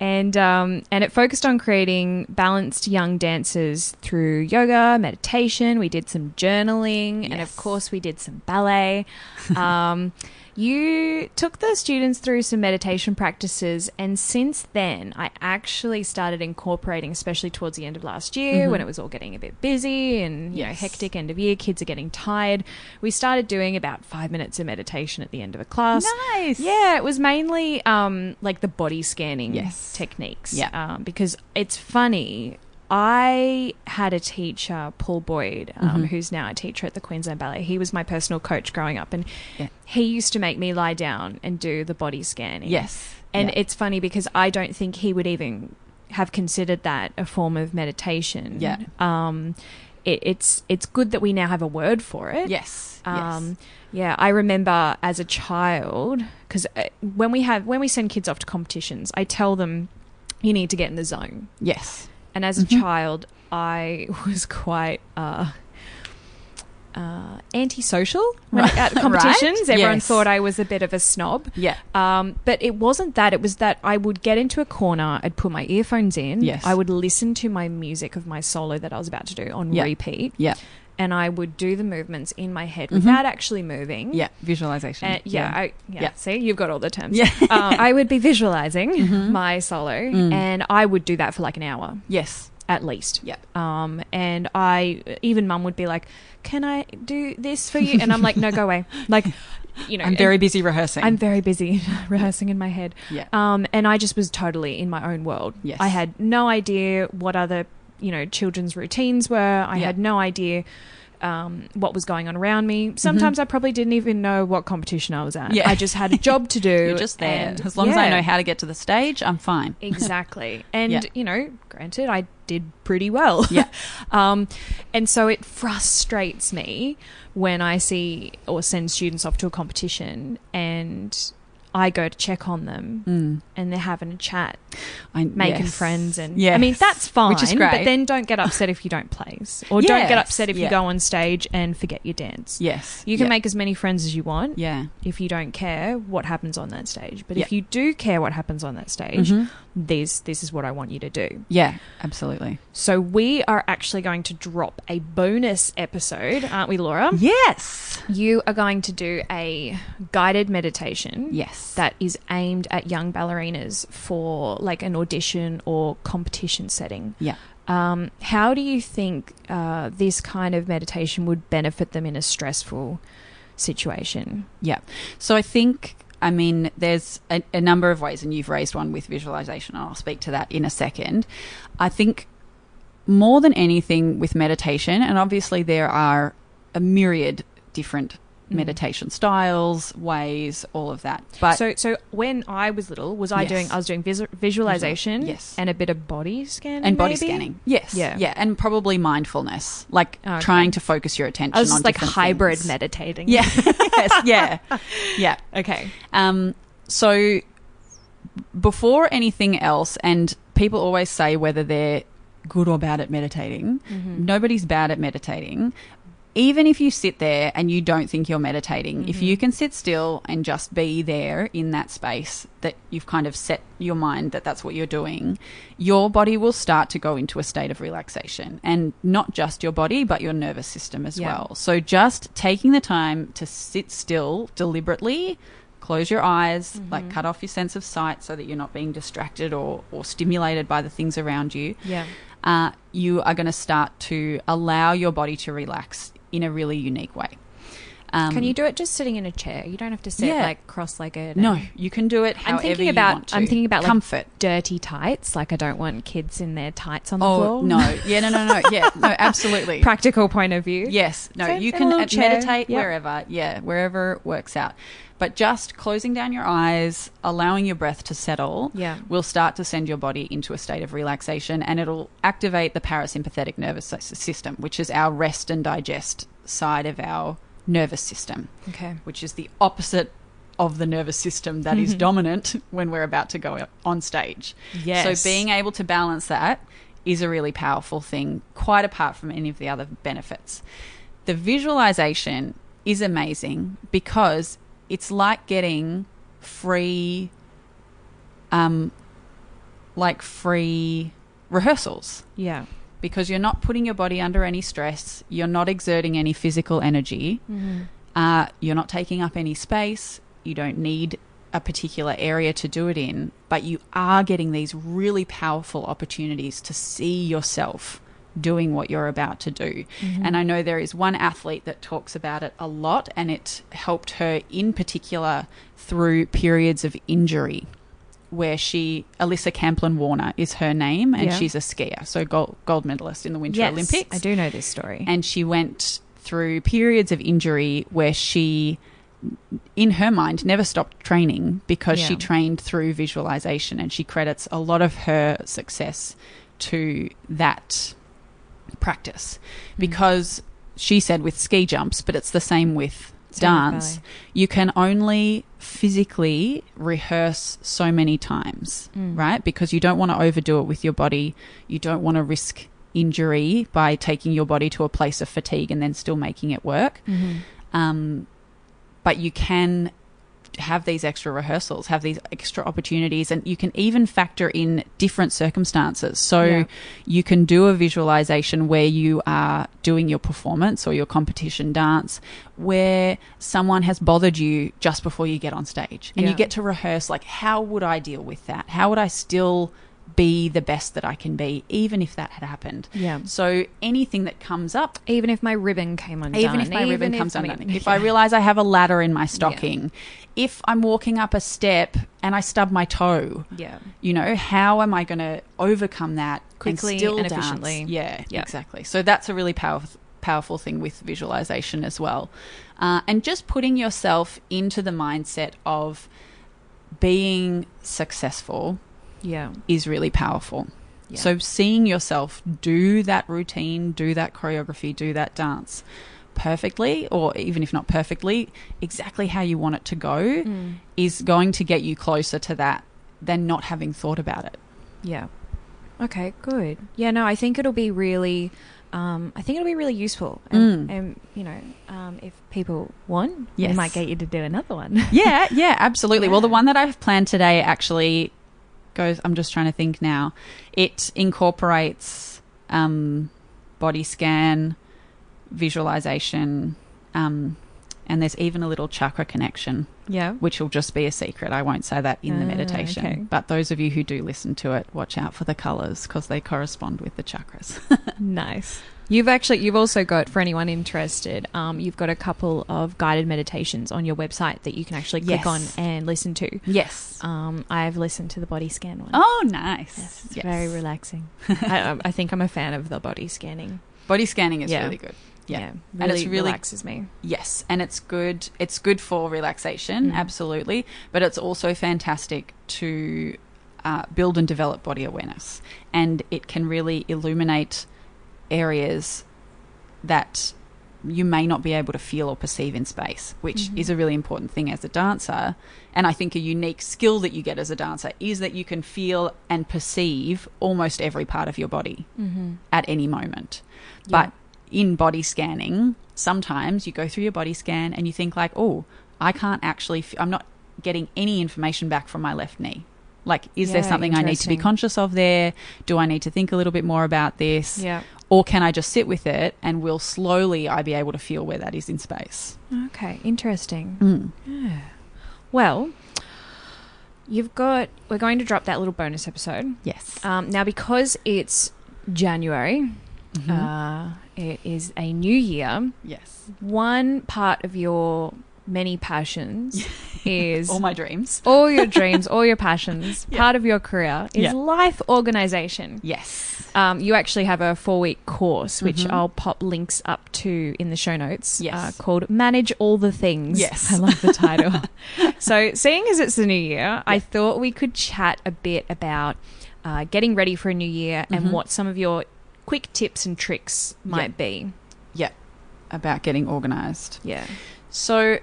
And um, and it focused on creating balanced young dancers through yoga, meditation. We did some journaling, and of course, we did some ballet. Um, you took the students through some meditation practices, and since then, I actually started incorporating, especially towards the end of last year Mhm. when it was all getting a bit busy and you know hectic end of year. Kids are getting tired. We started doing about five minutes of meditation at the end of a class. nice. Yeah, it was mainly um, like the body scanning Yes. techniques. Yeah. Um, because it's funny. I had a teacher, Paul Boyd, um, Mhm. who's now a teacher at the Queensland Ballet. He was my personal coach growing up, and Yeah. he used to make me lie down and do the body scanning. Yes. And Yeah. it's funny because I don't think he would even have considered that a form of meditation. Yeah. Um, it, it's it's good that we now have a word for it. yes. Um, yeah, I remember as a child because when we have when we send kids off to competitions, I tell them you need to get in the zone. yes. And as a Mhm. child, I was quite uh, uh, antisocial Right. at competitions. Right. Everyone Yes. thought I was a bit of a snob. Yeah. Um, but it wasn't that. It was that I would get into a corner, I'd put my earphones in, Yes. I would listen to my music of my solo that I was about to do on Yeah. repeat, Yeah. And I would do the movements in my head Mhm. without actually moving. Yeah. Visualization. Uh, yeah, I, yeah, Yeah. See, you've got all the terms. Yeah. uh, I would be visualizing Mhm. my solo, Mm. and I would do that for like an hour yes. at least. Yeah. Um, and I even mum would be like, "Can I do this for you?" And I'm like, "No, go away." Like, you know, I'm very busy rehearsing. I'm very busy rehearsing in my head. yeah. Um, and I just was totally in my own world. Yes. I had no idea what other, you know, children's routines were. I Yeah. had no idea um, what was going on around me. Sometimes I probably didn't even know what competition I was at. Mm-hmm. Yeah. I just had a job to do. You're just there. and- as long as I know how to get to the stage, I'm fine. Exactly. And, Yeah. you know, granted, I did pretty well. Yeah. um, and so it frustrates me when I see or send students off to a competition and I go to check on them Mm. and they're having a chat I, making yes. friends and yes. I mean that's fine Which is great. but then don't get upset if you don't place or don't get upset if you go on stage and forget your dance yes. you can yeah. make as many friends as you want Yeah. if you don't care what happens on that stage but Yeah. if you do care what happens on that stage Mhm. This this is what I want you to do Yeah. Absolutely. so we are actually going to drop a bonus episode aren't we Laura Yes. you are going to do a guided meditation Yes. that is aimed at young ballerinas for like an audition or competition setting. Yeah. Um, how do you think uh, this kind of meditation would benefit them in a stressful situation? Yeah. So I think I mean, there's a, a number of ways, and you've raised one with visualization, and I'll speak to that in a second. I think more than anything with meditation, and obviously there are a myriad different. Meditation styles, ways, all of that. But so, so when I was little, was I Yes. doing? I was doing visu- visualization, Yes. and a bit of body scanning, and body maybe? scanning, yes, Yeah. yeah, and probably mindfulness, like Okay. trying to focus your attention. I was on like hybrid things. meditating. Yeah, yes, yeah, yeah. Okay. Um, so before anything else, and people always say whether they're good or bad at meditating. Mm-hmm. Nobody's bad at meditating. Even if you sit there and you don't think you're meditating, if you can sit still and just be there in that space that you've kind of set your mind that that's what you're doing, your body will start to go into a state of relaxation. And not just your body, but your nervous system as Yeah. well. So just taking the time to sit still deliberately, close your eyes, like cut off your sense of sight so that you're not being distracted or, or stimulated by the things around you Yeah. uh, you are going to start to allow your body to relax in a really unique way. Um, Can you do it just sitting in a chair? You don't have to sit Yeah. like cross-legged. No, you can do it. I'm thinking about. I'm thinking about like comfort. dirty tights. Like I don't want kids in their tights on the Oh floor. no, yeah, no, no, no, yeah, no, absolutely. Practical point of view. Yes, no, So you can uh, meditate yep. wherever, yeah, wherever it works out. But just closing down your eyes, allowing your breath to settle, Yeah. will start to send your body into a state of relaxation, and it'll activate the parasympathetic nervous system, which is our rest and digest side of our nervous system, Okay. which is the opposite of the nervous system that is dominant when we're about to go on stage. Yes. So being able to balance that is a really powerful thing, quite apart from any of the other benefits. The visualization is amazing because it's like getting free um like free rehearsals Yeah. because you're not putting your body under any stress, you're not exerting any physical energy, Mm-hmm. uh, you're not taking up any space, you don't need a particular area to do it in, but you are getting these really powerful opportunities to see yourself doing what you're about to do. Mm-hmm. And I know there is one athlete that talks about it a lot, and it helped her in particular through periods of injury. Where she, Alisa Camplin Warner is her name, and Yeah. she's a skier, so gold, gold medalist in the Winter Yes, Olympics I do know this story. and she went through periods of injury where she in her mind never stopped training because she trained through visualization and she credits a lot of her success to that practice Hmm. because she said with ski jumps but it's the same with dance ballet. you can only physically rehearse so many times Mm. right because you don't want to overdo it with your body you don't want to risk injury by taking your body to a place of fatigue and then still making it work Mhm. um, but you can have these extra rehearsals, have these extra opportunities, and you can even factor in different circumstances. So Yeah. you can do a visualization where you are doing your performance or your competition dance where someone has bothered you just before you get on stage. And Yeah. you get to rehearse, like, how would I deal with that? How would I still be the best that I can be, even if that had happened? Yeah. So anything that comes up Even if my ribbon came undone. even if my ribbon if comes undone, if I realize I have a ladder in my stocking, if I'm walking up a step and I stub my toe, Yeah. you know, how am I going to overcome that Quickly and and efficiently. Yeah, Yeah. exactly. So that's a really powerful powerful thing with visualization as well, uh, and just putting yourself into the mindset of being successful Yeah. is really powerful. Yeah. So seeing yourself do that routine, do that choreography, do that dance perfectly, or even if not perfectly, exactly how you want it to go Mm. is going to get you closer to that than not having thought about it. Yeah. Okay, good. Yeah, no, I think it'll be really um, I think it'll be really useful. And, Mm. and you know, um, if people want, we Yes. might get you to do another one. Yeah, yeah, absolutely. Well, the one that I've planned today actually goes, I'm just trying to think now. It incorporates um, body scan, visualization, um, and there's even a little chakra connection, Yeah. which will just be a secret. I won't say that in the Ah, meditation. okay. But those of you who do listen to it, watch out for the colors because they correspond with the chakras. Nice. You've actually you've also got for anyone interested, um, you've got a couple of guided meditations on your website that you can actually click Yes. on and listen to. yes. Um, I've listened to the body scan one. Oh, nice. Yes, it's Yes. very relaxing. I, I think I'm a fan of the body scanning. Body scanning is Yeah. really good. Yeah. Yeah, And really, it's really- relaxes me. Yes, and it's good. It's good for relaxation, Mm. absolutely. But it's also fantastic to uh, build and develop body awareness, and it can really illuminate areas that you may not be able to feel or perceive in space, which Mhm. is a really important thing as a dancer. And I think a unique skill that you get as a dancer is that you can feel and perceive almost every part of your body Mm-hmm. at any moment. Yeah. But in body scanning, sometimes you go through your body scan and you think like, "Oh, I can't actually f- I'm not getting any information back from my left knee." Like, is there something I need to be conscious of there? Do I need to think a little bit more about this? Yeah. Or can I just sit with it and will slowly I be able to feel where that is in space? Okay. Interesting. Mm. Yeah. Well, you've got. We're going to drop that little bonus episode Yes. um, now because it's January. Mhm. Uh, it is a new year. yes. One part of your many passions is All my dreams. all your dreams, all your passions. Yeah. Part of your career is Yeah. life organization. Yes. Um, you actually have a four week course, which Mhm. I'll pop links up to in the show notes, Yes. uh, called Manage All the Things. Yes. I love the title. so, seeing as it's the new year, I thought we could chat a bit about uh, getting ready for a new year and what some of your quick tips and tricks might be. Yeah. About getting organized. Yeah. So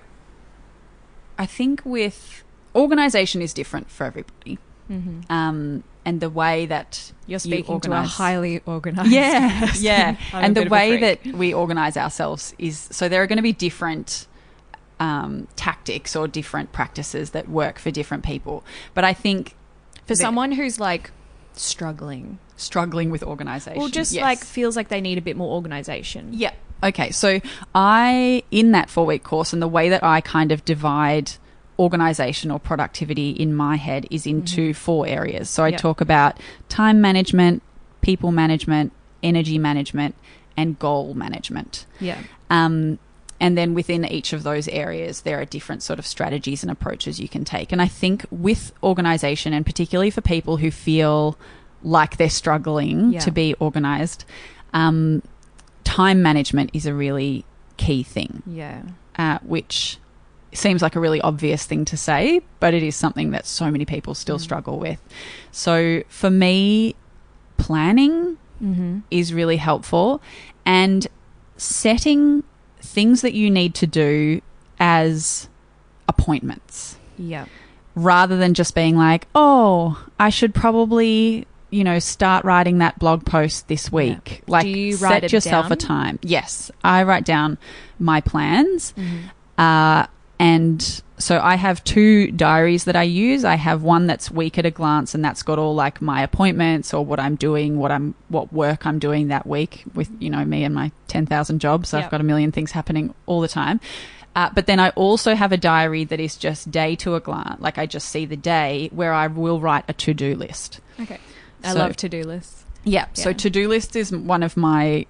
think with organization is different for everybody. Mm-hmm. Um, and the way that You're you speaking to a highly organized. yeah, person. yeah, and the way that we organize ourselves is so there are going to be different um, tactics or different practices that work for different people. But I think for someone who's like struggling struggling with organization, or just yes. like feels like they need a bit more organization. Yeah. Okay. So I, in that four week course, and the way that I kind of divide organization or productivity in my head is into four areas. So I Yep. talk about time management, people management, energy management, and goal management. Yeah. Um, and then within each of those areas, there are different sort of strategies and approaches you can take. And I think with organization, and particularly for people who feel like they're struggling Yeah. to be organized, um, time management is a really key thing, Yeah. uh, which seems like a really obvious thing to say, but it is something that so many people still Mm. struggle with. So for me, planning Mm-hmm. is really helpful and setting things that you need to do as appointments Yeah. rather than just being like, oh, I should probably, you know, start writing that blog post this week. Like, Do you set write it yourself a time. Yes, I write down my plans. Mm-hmm. Uh, and so I have two diaries that I use. I have one that's week at a glance, and that's got all like my appointments or what I'm doing, what I'm, what work I'm doing that week with you know me and my ten thousand jobs. I've got a million things happening all the time. Uh, but then I also have a diary that is just day to a glance, like I just see the day where I will write a to do list. Okay. I So- love to do lists. Yeah. So to do list is one of my.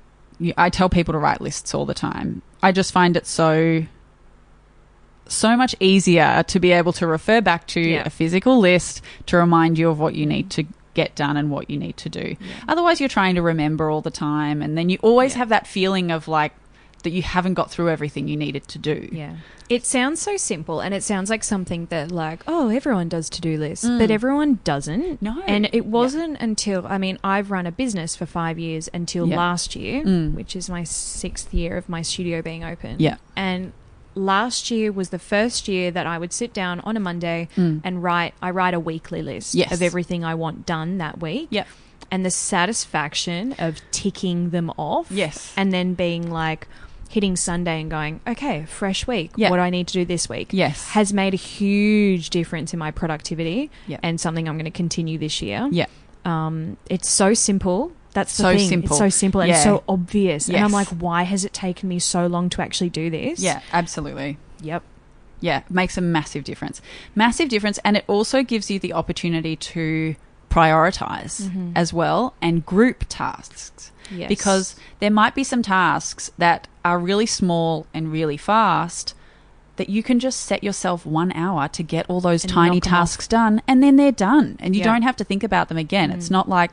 I tell people to write lists all the time. I just find it so so much easier to be able to refer back to Yeah. a physical list to remind you of what you need to get done and what you need to do. Otherwise, you're trying to remember all the time, and then you always Yeah. have that feeling of like that you haven't got through everything you needed to do. Yeah. It sounds so simple and it sounds like something that like, oh, everyone does to-do lists, Mm. but everyone doesn't. No. And it wasn't until I mean, I've run a business for 5 years until Yeah. last year, Mm. which is my 6th year of my studio being open. Yeah. And last year was the first year that I would sit down on a Monday Mm. and write I write a weekly list Yes. of everything I want done that week. Yep. And the satisfaction of ticking them off Yes. and then being like hitting Sunday and going, okay, fresh week. Yeah. What do I need to do this week? Yes. Has made a huge difference in my productivity Yeah. and something I'm going to continue this year. Yeah. Um, it's so simple. That's the So thing. simple. It's so simple and Yeah. so obvious. And I'm like, why has it taken me so long to actually do this? Yeah, absolutely. Yep. Yeah, makes a massive difference. Massive difference. And it also gives you the opportunity to prioritize as well and group tasks. Yes. Because there might be some tasks that are really small and really fast that you can just set yourself one hour to get all those And tiny 'em off. tasks done and then they're done and you Yeah. Mm. don't have to think about them again. It's not like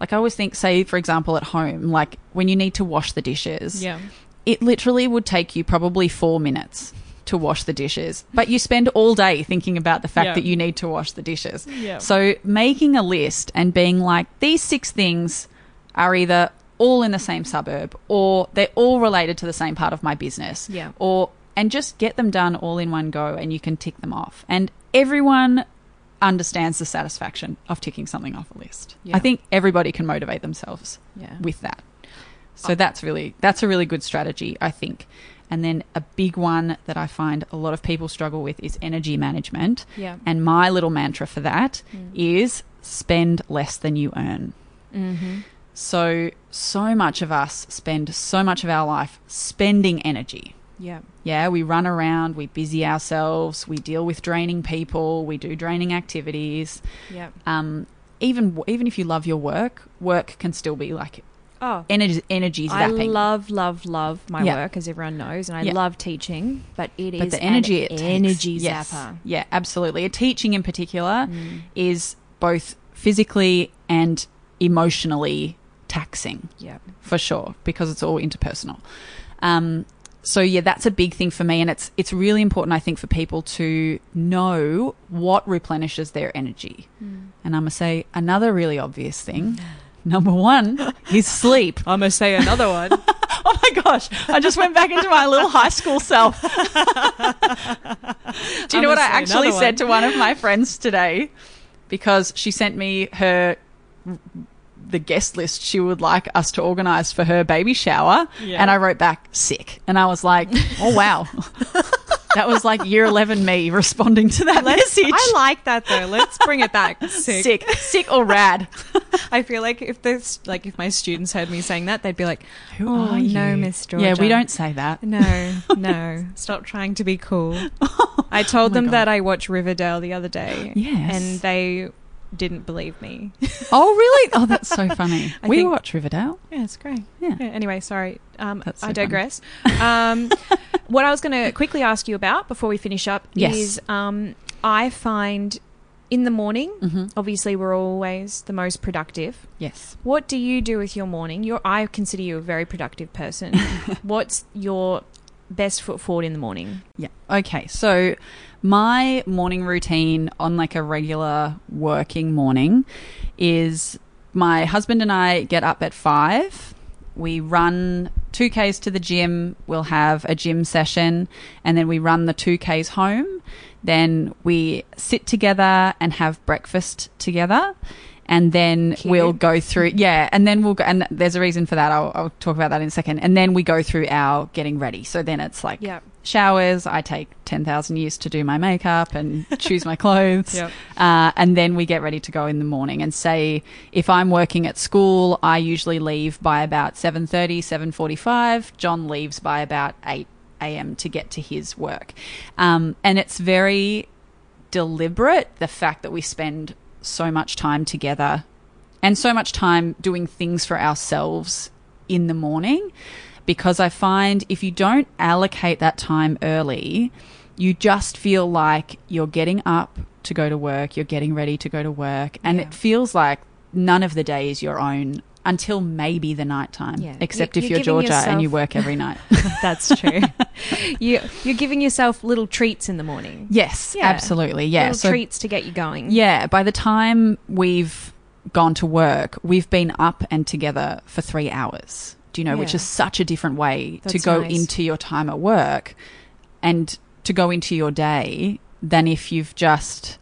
like I always think say for example at home like when you need to wash the dishes Yeah. it literally would take you probably four minutes to wash the dishes, but you spend all day thinking about the fact Yeah. that you need to wash the dishes. Yeah. So making a list and being like, these six things are either all in the same suburb or they're all related to the same part of my business. Yeah. Or and just get them done all in one go and you can tick them off. And everyone understands the satisfaction of ticking something off a list. Yeah. I think everybody can motivate themselves Yeah. with that. So that's really that's a really good strategy, I think. And then a big one that I find a lot of people struggle with is energy management. Yeah. And my little mantra for that is spend less than you earn. Mm-hmm. So so much of us spend so much of our life spending energy. Yeah. Yeah, we run around, we busy ourselves, we deal with draining people, we do draining activities. Yeah. Um, even even if you love your work, work can still be like Oh. energy energy I love, love, love my Yeah. work, as everyone knows, and I Yeah. love teaching. But it is but the energy an it takes. energy yes. zapper. Yeah, absolutely. A teaching in particular Mm. is both physically and emotionally taxing Yeah. for sure because it's all interpersonal. Um, so yeah, that's a big thing for me, and it's it's really important I think for people to know what replenishes their energy. Mm. And I'm gonna say another really obvious thing. Number one is sleep. I'm gonna say another one. Oh my gosh, I just went back into my little high school self. Do you I'm know what I actually said to one. one of my friends today? Because she sent me her the guest list she would like us to organize for her baby shower Yeah. and I wrote back sick and I was like, "Oh wow." that was like year 11 me responding to that Let's, message. I like that though. Let's bring it back. Sick. sick, sick or rad. I feel like if this, like, if my students heard me saying that, they'd be like, Who "Oh are no, you?" Miss Georgia." Yeah, we don't say that. No, no. Stop trying to be cool. I told Oh them God. that I watched Riverdale the other day. Yes. And they didn't believe me. Oh, really? Oh, that's so funny. We think- watch Riverdale. Yeah, it's great. Yeah. Yeah, anyway, sorry. Um, so I digress. um, what I was going to quickly ask you about before we finish up Yes. is um, I find in the morning, Mhm. obviously, we're always the most productive. Yes. What do you do with your morning? You're, I consider you a very productive person. What's your best foot forward in the morning? Yeah. Okay. So my morning routine on like a regular working morning is my husband and I get up at five. We run 2Ks to the gym. We'll have a gym session and then we run the 2Ks home. Then we sit together and have breakfast together. And then Cute. we'll go through, yeah, and then we'll go, and there's a reason for that. I'll, I'll talk about that in a second. And then we go through our getting ready. So then it's like Yeah. showers. I take 10,000 years to do my makeup and choose my clothes. Yep. Uh, and then we get ready to go in the morning and say, if I'm working at school, I usually leave by about 7.30, 7.45. John leaves by about 8 a.m. to get to his work. Um, and it's very deliberate, the fact that we spend so much time together and so much time doing things for ourselves in the morning because I find if you don't allocate that time early, you just feel like you're getting up to go to work, you're getting ready to go to work, and Yeah. it feels like none of the day is your own until maybe the nighttime. Yeah. Except You- if you're you're Georgia and you work every night. That's true. you, you're giving yourself little treats in the morning. yes, Yeah. absolutely. Yeah. little treats to get you going. Yeah, by the time we've gone to work, we've been up and together for three hours. Do you know, which is such a different way to go nice. into your time at work and to go into your day than if you've just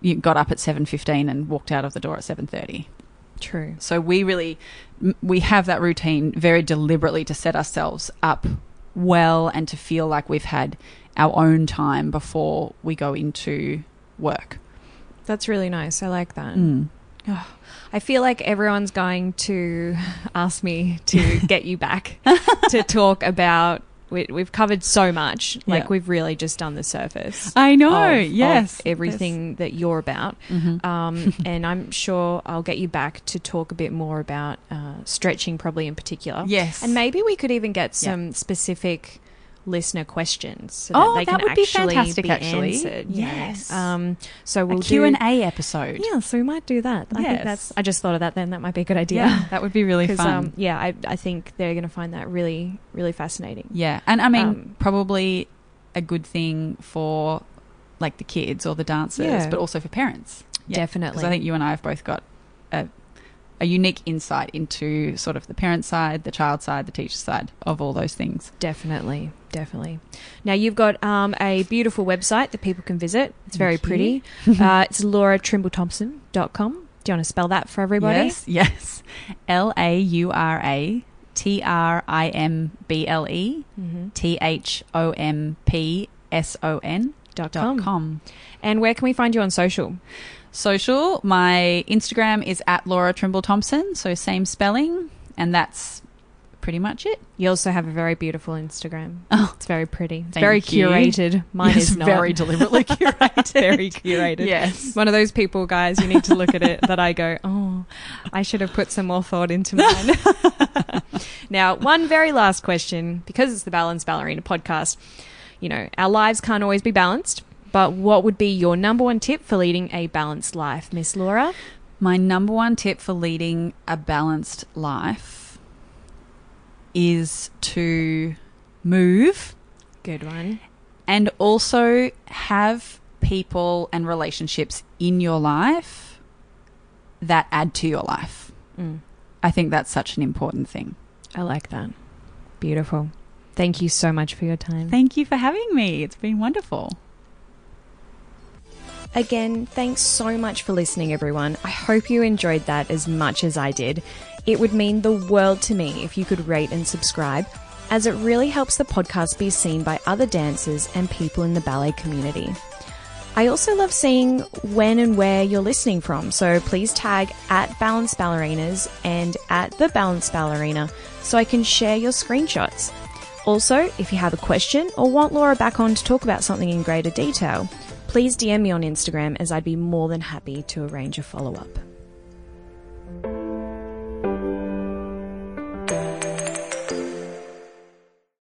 you got up at 7.15 and walked out of the door at 7.30 True. so we really we have that routine very deliberately to set ourselves up well and to feel like we've had our own time before we go into work That's really nice. I like that. Mm. I feel like everyone's going to ask me to get you back to talk about We, we've covered so much. Like Yeah. we've really just done the surface. I know. of- of yes. everything that you're about. Mhm. Um, and I'm sure I'll get you back to talk a bit more about uh, stretching, probably in particular. Yes. And maybe we could even get Yeah. some specific listener questions so Oh, that they that can would be actually fantastic, be actually. answered. Yes. Um, so we'll a Q&A do, episode. Yeah, so we might do that. I think Yes. that's. I just thought of that. Then that might be a good idea. Yeah, that would be really fun. Um, yeah, I, I think they're going to find that really, really fascinating. yeah, and I mean, um, probably a good thing for like the kids or the dancers, Yeah. but also for parents. Definitely. Because I think you and I have both got a, a unique insight into sort of the parent side, the child side, the teacher side of all those things. Definitely, definitely. Now you've got um, a beautiful website that people can visit. It's very pretty. uh, it's lauratrimblethompson.com. Do you want to spell that for everybody? Yes, yes. L A U R A T R I M B L E Mm-hmm. T H O M P S O N Dot com. And where can we find you on social? Social, my Instagram is at Laura Trimble Thompson, so same spelling, and that's pretty much it. You also have a very beautiful Instagram. Oh. It's very pretty. It's very you. curated. Mine Yes, is not. very deliberately curated. very curated. Yes. One of those people, guys, you need to look at it that I go, oh, I should have put some more thought into mine. now, one very last question, because it's the Balance Ballerina podcast. You know, our lives can't always be balanced, but what would be your number one tip for leading a balanced life, Miss Laura? My number one tip for leading a balanced life is to move Good one. and also have people and relationships in your life that add to your life. Mm, I think that's such an important thing. I like that. Beautiful. Thank you so much for your time. Thank you for having me. It's been wonderful. Again, thanks so much for listening, everyone. I hope you enjoyed that as much as I did. It would mean the world to me if you could rate and subscribe, as it really helps the podcast be seen by other dancers and people in the ballet community. I also love seeing when and where you're listening from, so please tag at Balance Ballerinas and at The Balance Ballerina so I can share your screenshots. Also, if you have a question or want Laura back on to talk about something in greater detail, please DM me on Instagram as I'd be more than happy to arrange a follow up.